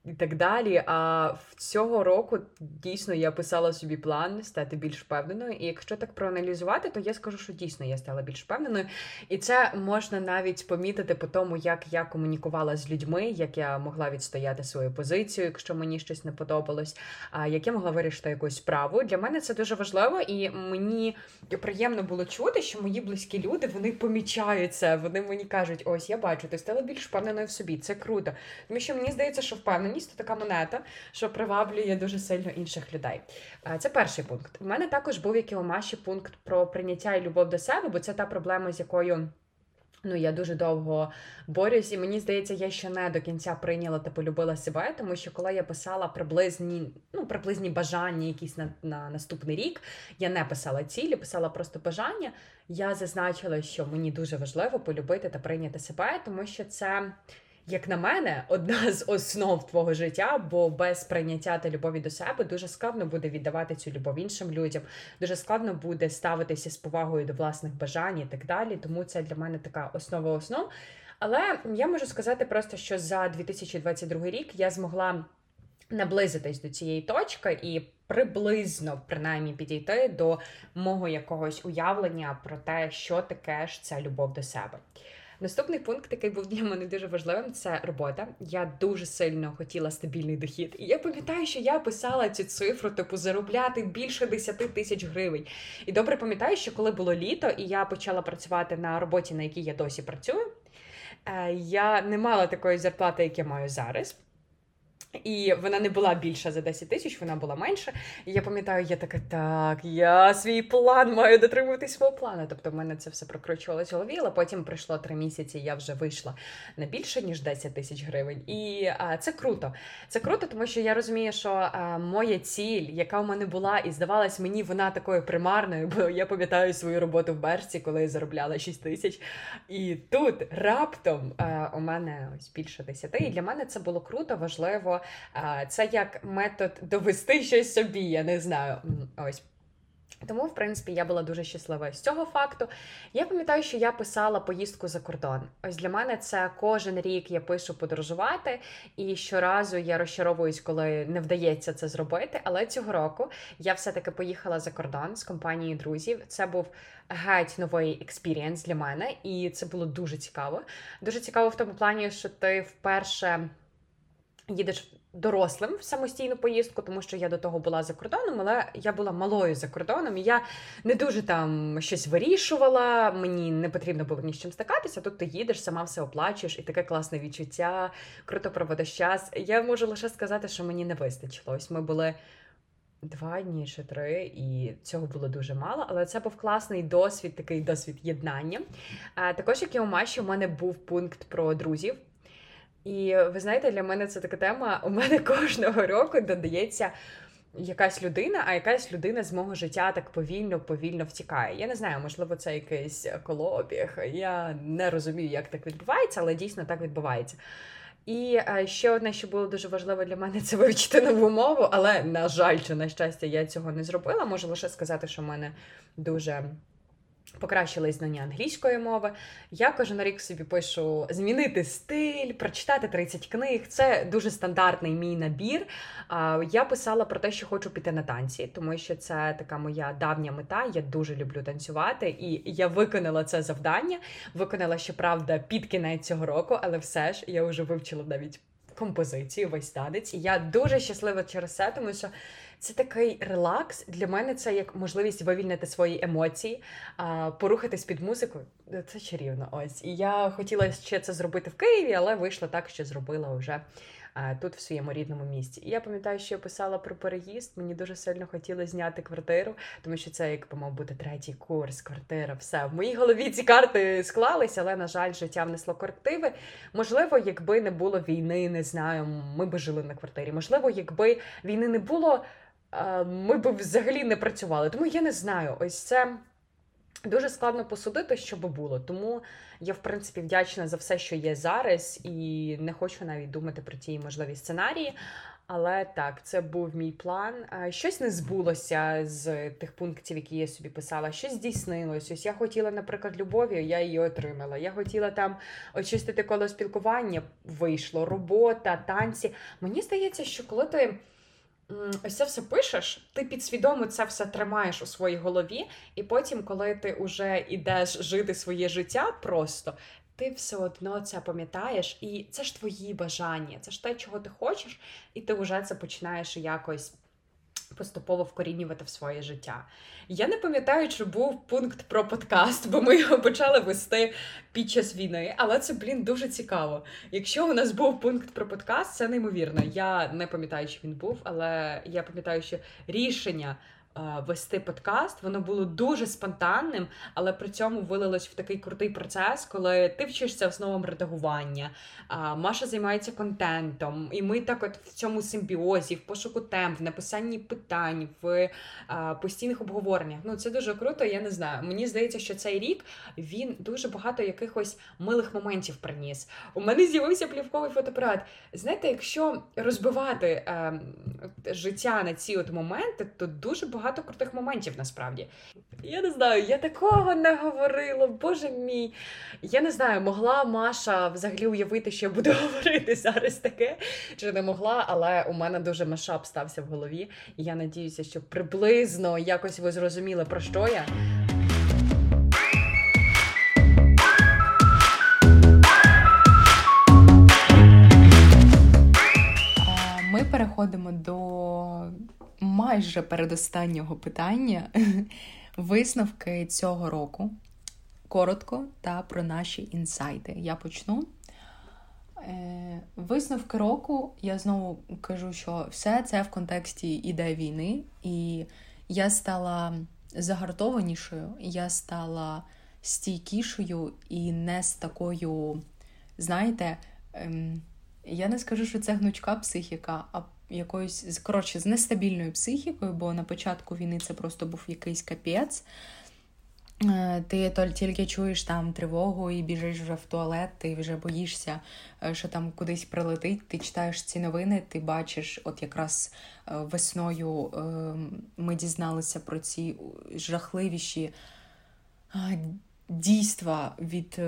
і так далі. А в цього року дійсно я писала собі план стати більш впевненою. І якщо так проаналізувати, то я скажу, що дійсно я стала більш впевненою. І це можна навіть помітити по тому, як я комунікувала з людьми, як я могла відстояти свою позицію, якщо мені щось не подобалось, як я могла вирішити якусь справу. Для мене це дуже важливо, і мені приємно було чути, що мої близькі люди вони помічають це. Вони мені кажуть, ось я бачу, ти стала більш впевненою в собі. Це круто. Тому що мені здається, що впевненість впевненість така монета, що приваблює дуже сильно інших людей. Е, це перший пункт. У мене також був як і у Маші пункт про прийняття і любов до себе, бо це та проблема, з якою. Ну, я дуже довго борюсь, і мені здається, я ще не до кінця прийняла та полюбила себе, тому що коли я писала приблизні, ну, приблизні бажання, якісь на на наступний рік, я не писала цілі, писала просто бажання. Я зазначила, що мені дуже важливо полюбити та прийняти себе, тому що це як на мене, одна з основ твого життя, бо без прийняття та любові до себе дуже складно буде віддавати цю любов іншим людям, дуже складно буде ставитися з повагою до власних бажань і так далі. Тому це для мене така основа основ. Але я можу сказати просто, що за 2022 рік я змогла наблизитись до цієї точки і приблизно принаймні підійти до мого якогось уявлення про те, що таке ж ця любов до себе. Наступний пункт, який був для мене дуже важливим, це робота. Я дуже сильно хотіла стабільний дохід. І я пам'ятаю, що я писала цю цифру, типу, заробляти більше 10 тисяч гривень. І добре пам'ятаю, що коли було літо, і я почала працювати на роботі, на якій я досі працюю. Е, я не мала такої зарплати, як я маю зараз. І вона не була більша за 10 тисяч, вона була менша. І я пам'ятаю, я така, так, я свій план маю дотримувати свого плану. Тобто в мене це все прокручувалося в голові, але потім пройшло три місяці, і я вже вийшла на більше, ніж 10 тисяч гривень. І а, це круто. Це круто, тому що я розумію, що а, моя ціль, яка в мене була, і здавалась мені вона такою примарною, бо я пам'ятаю свою роботу в Берсі, коли я заробляла 6 тисяч. І тут раптом а, у мене ось більше 10. І для мене це було круто, важливо це як метод довести щось собі, я не знаю. Ось. Тому, в принципі, я була дуже щаслива з цього факту. Я пам'ятаю, що я писала поїздку за кордон. Ось для мене це кожен рік я пишу подорожувати, і щоразу я розчаровуюсь, коли не вдається це зробити. Але цього року я все-таки поїхала за кордон з компанією друзів. Це був геть новий experience для мене, і це було дуже цікаво. Дуже цікаво в тому плані, що ти вперше їдеш дорослим в самостійну поїздку, тому що я до того була за кордоном, але я була малою за кордоном, і я не дуже там щось вирішувала. Мені не потрібно було ні з чим стикатися. Тут ти їдеш, сама все оплачуєш, і таке класне відчуття, круто проводиш час. Я можу лише сказати, що мені не вистачило. Ось ми були. Два дні чи три, і цього було дуже мало, але це був класний досвід, такий досвід єднання. Також, як і у Маші, у мене був пункт про друзів. І ви знаєте, для мене це така тема. У мене кожного року додається якась людина, а якась людина з мого життя так повільно, повільно втікає. Я не знаю, можливо, це якийсь колообіг. Я не розумію, як так відбувається, але дійсно так відбувається. І ще одне, що було дуже важливо для мене, це вивчити нову мову, але, на жаль, чи на щастя, я цього не зробила. Можу лише сказати, що в мене дуже Покращили знання англійської мови. Я кожен рік собі пишу змінити стиль, прочитати 30 книг. Це дуже стандартний мій набір. Я писала про те, що хочу піти на танці, тому що це така моя давня мета. Я дуже люблю танцювати, і я виконала це завдання. Виконала, щоправда, під кінець цього року, але все ж я вже вивчила навіть композицію, весь танець. І я дуже щаслива через це, тому що. Це такий релакс. Для мене це як можливість вивільнити свої емоції, порухатись під музику. Це чарівно. Ось. І я хотіла ще це зробити в Києві, але вийшло так, що зробила вже тут, в своєму рідному місті. І я пам'ятаю, що я писала про переїзд. Мені дуже сильно хотілося зняти квартиру, тому що це як мав бути третій курс, квартира, все. В моїй голові ці карти склалися, але, на жаль, життя внесло корективи. Можливо, якби не було війни, не знаю, ми би жили на квартирі. Можливо, якби війни не було ми б взагалі не працювали. Тому я не знаю, ось це. Дуже складно посудити, що би було. Тому я, в принципі, вдячна за все, що є зараз, і не хочу навіть думати про ті можливі сценарії. Але так, це був мій план. Щось не збулося з тих пунктів, які я собі писала, щось здійснилось. Ось я хотіла, наприклад, любові, я її отримала. Я хотіла там очистити коло спілкування, вийшло, робота, танці. Мені здається, що коли ти. Ось це все пишеш, ти підсвідомо це все тримаєш у своїй голові, і потім, коли ти вже йдеш жити своє життя, просто ти все одно це пам'ятаєш, і це ж твої бажання, це ж те, чого ти хочеш, і ти вже це починаєш якось. Поступово вкорінювати в своє життя. Я не пам'ятаю, чи був пункт про подкаст, бо ми його почали вести під час війни. Але це, блін, дуже цікаво. Якщо у нас був пункт про подкаст, це неймовірно. Я не пам'ятаю, чи він був, але я пам'ятаю, що рішення вести подкаст. Воно було дуже спонтанним, але при цьому вилилось в такий крутий процес, коли ти вчишся основам редагування. Маша займається контентом, і ми так от в цьому симбіозі, в пошуку тем, в написанні питань, в постійних обговореннях. Ну це дуже круто. Я не знаю. Мені здається, що цей рік він дуже багато якихось милих моментів приніс. У мене з'явився плівковий фотоапарат. Знаєте, якщо розбивати е, життя на ці от моменти, то дуже багато багато крутих моментів насправді. Я не знаю, я такого не говорила, боже мій. Я не знаю, могла Маша взагалі уявити, що я буду говорити зараз таке, чи не могла, але у мене дуже машап стався в голові. І я надіюся, що приблизно якось ви зрозуміли, про що я. Ми переходимо до майже передостаннього питання висновки цього року. Коротко та про наші інсайти. Я почну. Е, висновки року, я знову кажу, що все це в контексті іде війни, і я стала загартованішою, я стала стійкішою і не з такою, знаєте, ем, я не скажу, що це гнучка психіка, а якоюсь коротше, з нестабільною психікою, бо на початку війни це просто був якийсь капець. Е, ти тільки чуєш там тривогу і біжиш вже в туалет, ти вже боїшся, е, що там кудись прилетить. Ти читаєш ці новини, ти бачиш, от якраз е, весною ми дізналися про ці жахливіші дійства від е,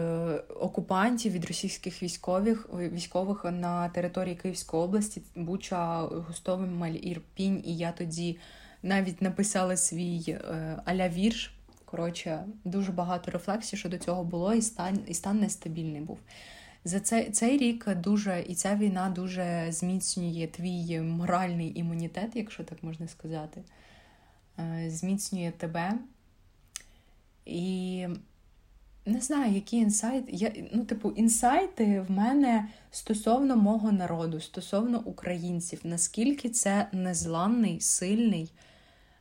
окупантів, від російських військових військових на території Київської області, Буча, Гостомель, Ірпінь, і я тоді навіть написала свій е, аля вірш. Коротше, дуже багато рефлексій щодо цього було, і стан і стан нестабільний був. За цей цей рік дуже і ця війна дуже зміцнює твій моральний імунітет, якщо так можна сказати, е, зміцнює тебе. І не знаю, які інсайти. Я, Ну, типу, інсайти в мене стосовно мого народу, стосовно українців, наскільки це незламний, сильний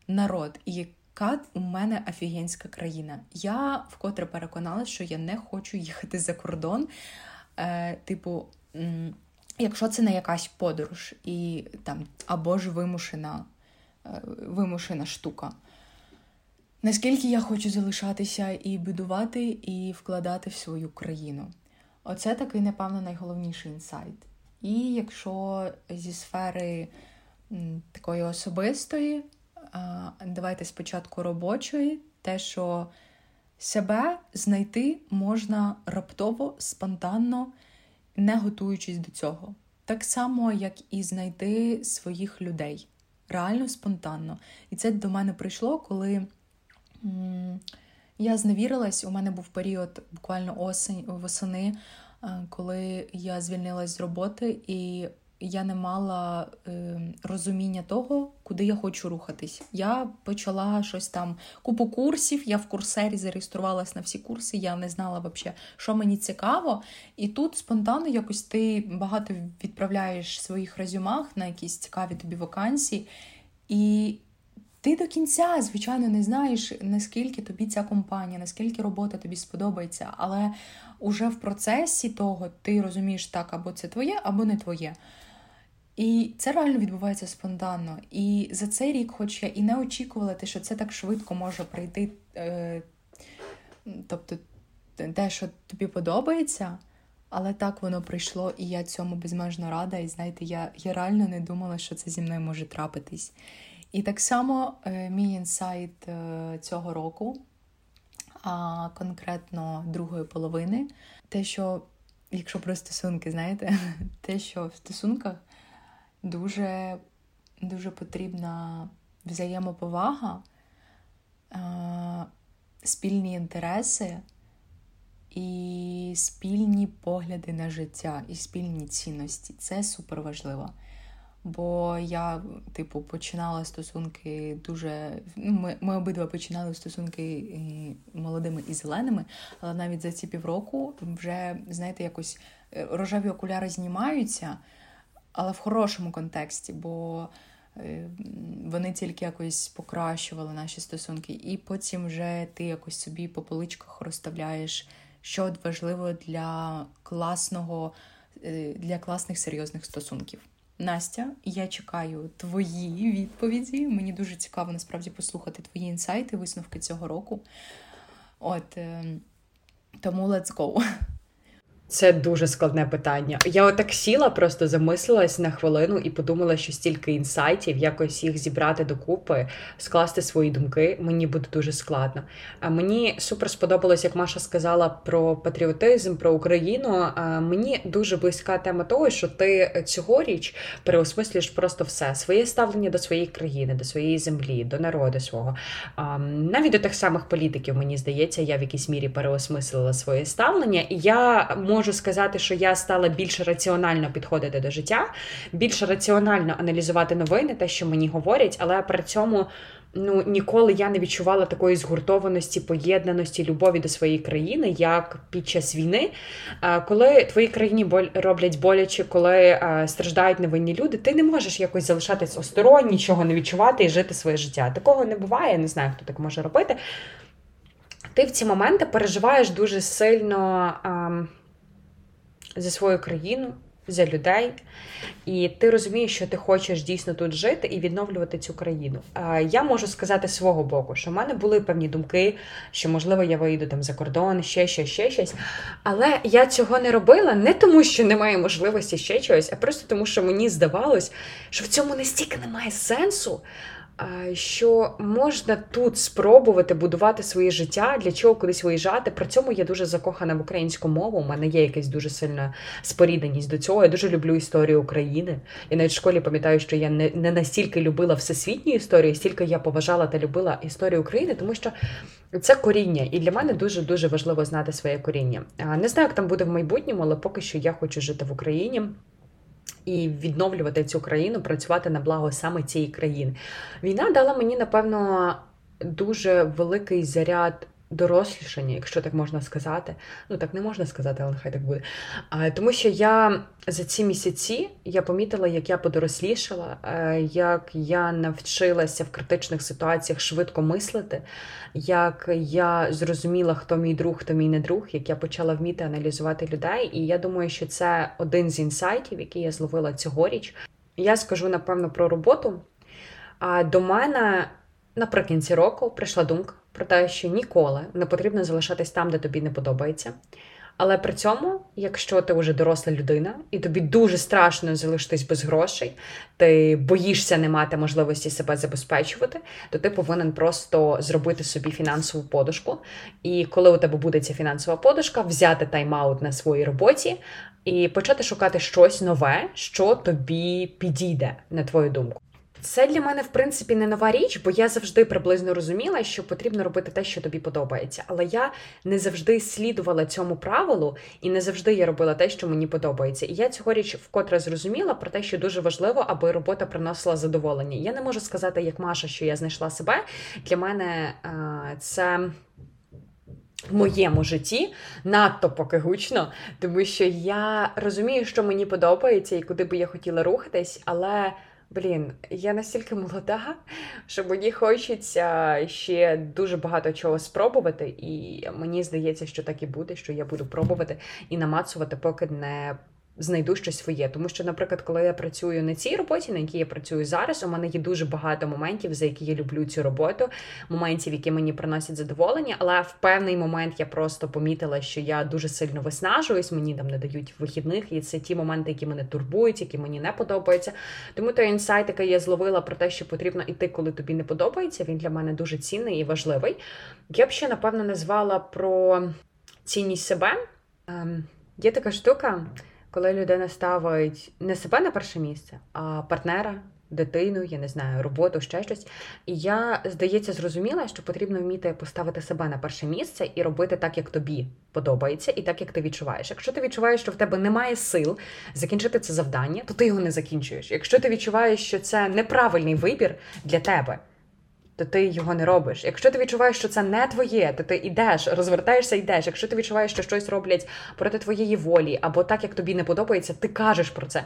народ, і яка у мене офігенська країна. Я вкотре переконалася, що я не хочу їхати за кордон. Е, Типу, якщо це не якась подорож, і там або ж вимушена, е, вимушена штука. Наскільки я хочу залишатися і будувати, і вкладати в свою країну? Оце такий, напевно, найголовніший інсайт. І якщо зі сфери такої особистої, давайте спочатку робочої, те, що себе знайти можна раптово, спонтанно, не готуючись до цього. Так само, як і знайти своїх людей. Реально спонтанно. І це до мене прийшло, коли. Я зневірилась, у мене був період буквально осень восени, е, коли я звільнилась з роботи, і я не мала е, розуміння того, куди я хочу рухатись. Я почала щось там, купу курсів, я в курсері зареєструвалась на всі курси, я не знала взагалі, що мені цікаво. І тут спонтанно якось ти багато відправляєш своїх резюмах на якісь цікаві тобі вакансії. І ти до кінця, звичайно, не знаєш, наскільки тобі ця компанія, наскільки робота тобі сподобається, але уже в процесі того ти розумієш так, або це твоє, або не твоє. І це реально відбувається спонтанно. І за цей рік, хоч я і не очікувала, що це так швидко може прийти, е, тобто те, що тобі подобається, Але так воно прийшло, і я цьому безмежно рада. І знаєте, я я реально не думала, що це зі мною може трапитись. І так само е, мій інсайт е, цього року, а конкретно другої половини, те, що, якщо про стосунки, знаєте, те, що в стосунках дуже, дуже потрібна взаємоповага, е, спільні інтереси і спільні погляди на життя, і спільні цінності. Це супер важливо. Бо я, типу, починала стосунки дуже. Ну, Ми ми обидва починали стосунки молодими і зеленими, але навіть за ці півроку вже, знаєте, якось е, рожеві окуляри знімаються, але в хорошому контексті, бо е, вони тільки якось покращували наші стосунки, і потім вже ти якось собі по поличках розставляєш що важливо для класного, е, для класних серйозних стосунків. Настя, я чекаю твої відповіді. Мені дуже цікаво насправді послухати твої інсайти, висновки цього року. От ем, тому let's go. Це дуже складне питання. Я отак сіла, просто замислилась на хвилину і подумала, що стільки інсайтів, якось їх зібрати докупи, скласти свої думки, мені буде дуже складно. А мені супер сподобалось, як Маша сказала про патріотизм, про Україну. А мені дуже близька тема того, що ти цьогоріч переосмислюєш просто все своє ставлення до своєї країни, до своєї землі, до народу свого. А, навіть до тих самих політиків, мені здається, я в якійсь мірі переосмислила своє ставлення, і я можу можу сказати, що я стала більш раціонально підходити до життя, більш раціонально аналізувати новини, те, що мені говорять, але при цьому. Ну, ніколи я не відчувала такої згуртованості, поєднаності, любові до своєї країни, як під час війни. Коли твоїй країні роблять боляче, коли страждають невинні люди, ти не можеш якось залишатись осторонь, нічого не відчувати і жити своє життя. Такого не буває, не знаю, хто так може робити. Ти в ці моменти переживаєш дуже сильно за свою країну, за людей, і ти розумієш, що ти хочеш дійсно тут жити і відновлювати цю країну. Я можу сказати свого боку, що в мене були певні думки, що, можливо, я вийду там за кордон, ще щось, ще щось. Але я цього не робила не тому, що немає можливості ще чогось, а просто тому, що мені здавалось, що в цьому настільки немає сенсу що можна тут спробувати будувати своє життя, для чого кудись виїжджати. При цьому я дуже закохана в українську мову. У мене є якась дуже сильна спорідненість до цього. Я дуже люблю історію України. Я навіть в школі пам'ятаю, що я не не настільки любила всесвітню історію, стільки я поважала та любила історію України, тому що це коріння, і для мене дуже дуже важливо знати своє коріння. Не знаю, як там буде в майбутньому, але поки що я хочу жити в Україні і відновлювати цю країну, працювати на благо саме цієї країни. Війна дала мені, напевно, дуже великий заряд дорослішання, якщо так можна сказати. Ну, так не можна сказати, але нехай так буде. Тому що я за ці місяці я помітила, як я подорослішала, е, як я навчилася в критичних ситуаціях швидко мислити, як я зрозуміла, хто мій друг, хто мій не друг, як я почала вміти аналізувати людей. І я думаю, що це один з інсайтів, який я зловила цьогоріч. Я скажу, напевно, про роботу. А до мене наприкінці року прийшла думка про те, що ніколи не потрібно залишатись там, де тобі не подобається. Але при цьому, якщо ти вже доросла людина, і тобі дуже страшно залишитись без грошей, ти боїшся не мати можливості себе забезпечувати, то ти повинен просто зробити собі фінансову подушку. І коли у тебе буде ця фінансова подушка, взяти тайм-аут на своїй роботі і почати шукати щось нове, що тобі підійде, на твою думку. Це для мене, в принципі, не нова річ, бо я завжди приблизно розуміла, що потрібно робити те, що тобі подобається. Але я не завжди слідувала цьому правилу, і не завжди я робила те, що мені подобається. І я цьогоріч вкотре зрозуміла про те, що дуже важливо, аби робота приносила задоволення. Я не можу сказати, як Маша, що я знайшла себе. Для мене це. В моєму житті надто поки гучно, тому що я розумію, що мені подобається і куди би я хотіла рухатись, але Блін, я настільки молода, що мені хочеться ще дуже багато чого спробувати, і мені здається, що так і буде, що я буду пробувати і намацувати, поки не знайду щось своє. Тому що, наприклад, коли я працюю на цій роботі, на якій я працюю зараз, у мене є дуже багато моментів, за які я люблю цю роботу, моментів, які мені приносять задоволення. Але в певний момент я просто помітила, що я дуже сильно виснажуюсь, мені там не дають вихідних, і це ті моменти, які мене турбують, які мені не подобаються. Тому той інсайт, який я зловила про те, що потрібно йти, коли тобі не подобається, він для мене дуже цінний і важливий. Я б ще напевно назвала про цінність себе. Ем, Є така штука коли людина ставить не себе на перше місце, а партнера, дитину, я не знаю, роботу, ще щось. І я, здається, зрозуміла, що потрібно вміти поставити себе на перше місце і робити так, як тобі подобається, і так, як ти відчуваєш. Якщо ти відчуваєш, що в тебе немає сил закінчити це завдання, то ти його не закінчуєш. Якщо ти відчуваєш, що це неправильний вибір для тебе то ти його не робиш. Якщо ти відчуваєш, що це не твоє, то ти йдеш, розвертаєшся, йдеш. Якщо ти відчуваєш, що щось роблять проти твоєї волі, або так, як тобі не подобається, ти кажеш про це.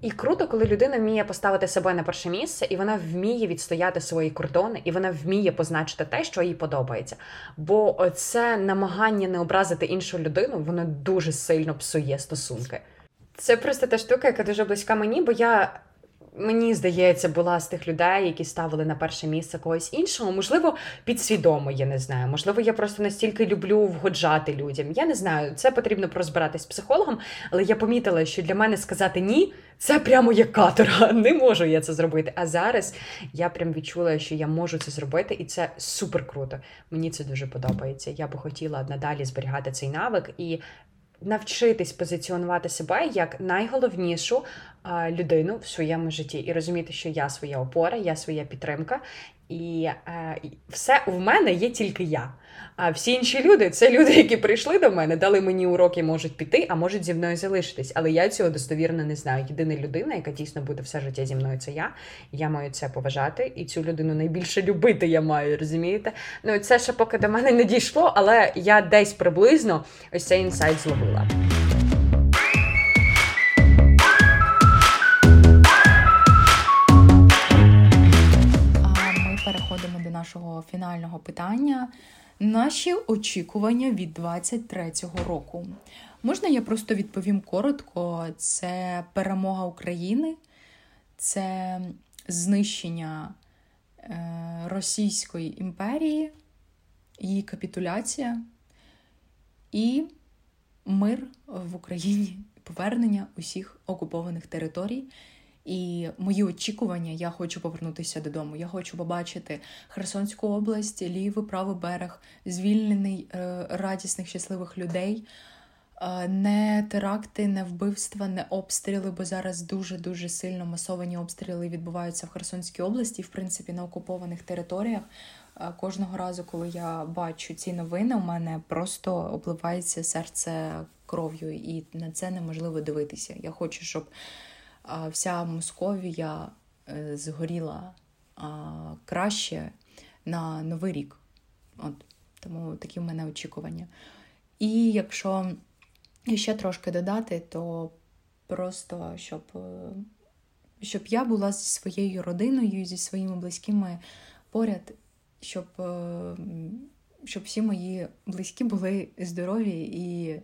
І круто, коли людина вміє поставити себе на перше місце, і вона вміє відстояти свої кордони, і вона вміє позначити те, що їй подобається. Бо це намагання не образити іншу людину, воно дуже сильно псує стосунки. Це просто та штука, яка дуже близька мені, бо я мені здається, була з тих людей, які ставили на перше місце когось іншого. Можливо, підсвідомо, я не знаю. Можливо, я просто настільки люблю вгоджати людям. Я не знаю, це потрібно розбиратись з психологом, але я помітила, що для мене сказати ні. Це прямо як каторга, не можу я це зробити. А зараз я прям відчула, що я можу це зробити, і це супер круто. Мені це дуже подобається. Я би хотіла надалі зберігати цей навик і навчитись позиціонувати себе як найголовнішу людину в своєму житті і розуміти, що я своя опора, я своя підтримка, і е, все в мене є тільки я. А всі інші люди це люди, які прийшли до мене, дали мені уроки, можуть піти, а можуть зі мною залишитись. Але я цього достовірно не знаю. Єдина людина, яка дійсно буде все життя зі мною, це я. Я маю це поважати, і цю людину найбільше любити я маю, розумієте? Ну це ще поки до мене не дійшло, але я десь приблизно ось цей інсайт зловила. Нашого фінального питання. Наші очікування від 23-го року. Можна я просто відповім коротко: це перемога України, це знищення е, Російської імперії, її капітуляція і мир в Україні, повернення усіх окупованих територій. І мої очікування, я хочу повернутися додому. Я хочу побачити Херсонську область, лівий правий берег, звільнений е, радісних, щасливих людей. Е, не теракти, не вбивства, не обстріли, бо зараз дуже-дуже сильно масовані обстріли відбуваються в Херсонській області, в принципі, на окупованих територіях. Е, кожного разу, коли я бачу ці новини, у мене просто обливається серце кров'ю, і на це неможливо дивитися. Я хочу, щоб вся Московія е, згоріла краще на Новий рік. От, Тому такі в мене очікування. І якщо ще трошки додати, то просто щоб е, щоб я була зі своєю родиною, зі своїми близькими поряд, щоб е, щоб всі мої близькі були здорові і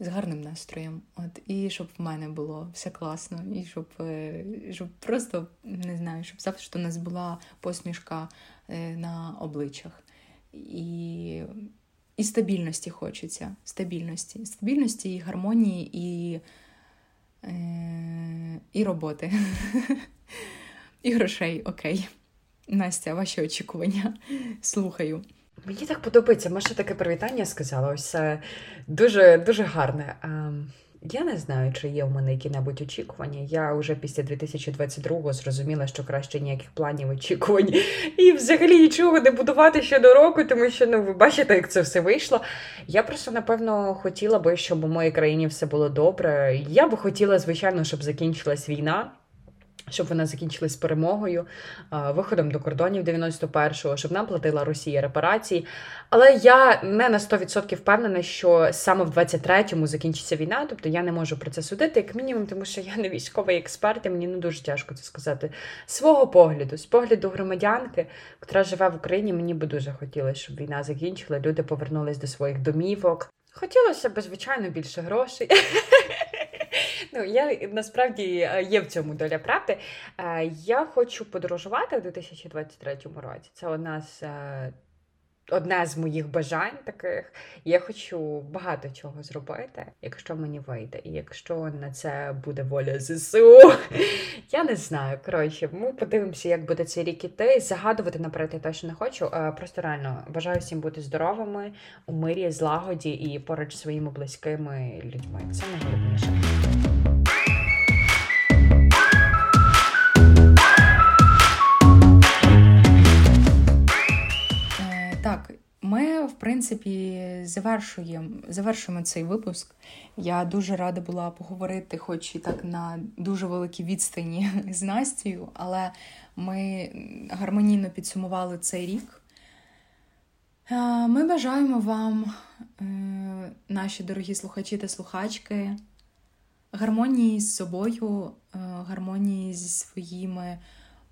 з гарним настроєм. От, І щоб в мене було все класно, і щоб е, щоб просто не знаю, щоб завжди у нас була посмішка е, на обличчях. І і стабільності хочеться. Стабільності, стабільності і гармонії, і, е, і роботи. І грошей, окей. Настя, ваші очікування. Слухаю. Мені так подобається, Маша таке привітання сказала. Ось це дуже дуже гарне. Я не знаю, чи є в мене які-небудь очікування. Я вже після 2022-го зрозуміла, що краще ніяких планів очікувань і взагалі нічого не будувати ще до року, тому що ну ви бачите, як це все вийшло. Я просто напевно хотіла би, щоб у моїй країні все було добре. Я би хотіла, звичайно, щоб закінчилась війна щоб вона закінчилась перемогою, виходом до кордонів 91-го, щоб нам платила Росія репарації. Але я не на 100% впевнена, що саме в 23-му закінчиться війна. Тобто я не можу про це судити, як мінімум, тому що я не військовий експерт, і мені не дуже тяжко це сказати. Свого погляду, з погляду громадянки, яка живе в Україні, мені би дуже хотілося, щоб війна закінчила, люди повернулись до своїх домівок. Хотілося б, звичайно, більше грошей. Ну, я насправді є в цьому доля правди. Я хочу подорожувати у 2023 році. Це одна з одне з моїх бажань таких. Я хочу багато чого зробити, якщо мені вийде. І якщо на це буде воля ЗСУ, я не знаю. Коротше, ми подивимося, як буде цей рік іти. Загадувати наперед я точно не хочу. Просто реально бажаю всім бути здоровими, у мирі, злагоді і поруч своїми близькими людьми. Це найголовніше. Принципі, завершуємо завершуємо цей випуск. Я дуже рада була поговорити, хоч і так на дуже великій відстані з Настю, але ми гармонійно підсумували цей рік. Ми бажаємо вам, е, наші дорогі слухачі та слухачки, гармонії з собою, е, гармонії зі своїми,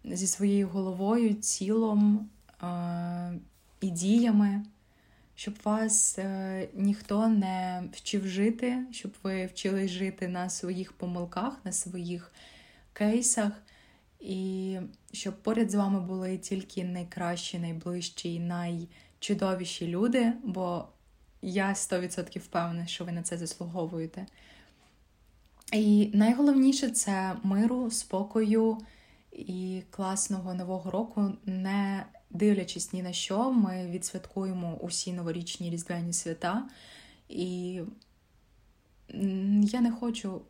зі своєю головою, тілом. Е, і діями, щоб вас е, ніхто не вчив жити, щоб ви вчились жити на своїх помилках, на своїх кейсах, і щоб поряд з вами були тільки найкращі, найближчі, найчудовіші люди, бо я 100% впевнена, що ви на це заслуговуєте. І найголовніше це миру, спокою і класного нового року. не дивлячись ні на що, ми відсвяткуємо усі новорічні різдвяні свята. І я не хочу.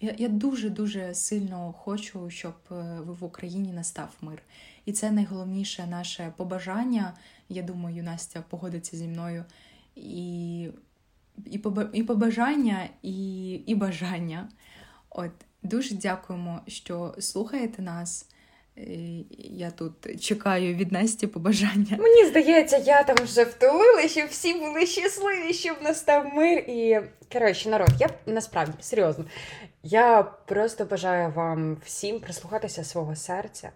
Я я дуже-дуже сильно хочу, щоб е, в Україні настав мир. І це найголовніше наше побажання. Я думаю, Настя погодиться зі мною. І і, побажання, і, і бажання. От Дуже дякуємо, що слухаєте нас. Я тут чекаю від Насті побажання. Мені здається, я там вже втулила, щоб всі були щасливі, щоб настав мир. І коротше, народ, я насправді серйозно. Я просто бажаю вам всім прислухатися свого серця,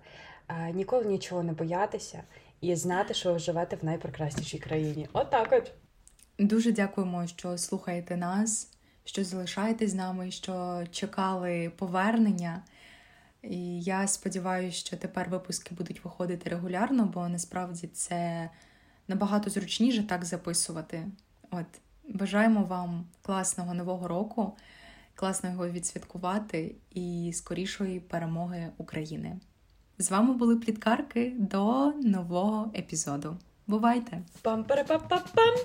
ніколи нічого не боятися і знати, що ви живете в найпрекраснішій країні. Отак от, от. Дуже дякуємо, що слухаєте нас, що залишаєтесь з нами, що чекали повернення. І я сподіваюся, що тепер випуски будуть виходити регулярно, бо насправді це набагато зручніше так записувати. От, Бажаємо вам класного нового року, класно його відсвяткувати і скорішої перемоги України. З вами були пліткарки до нового епізоду. Бувайте! Пам-парапам-пам-пам!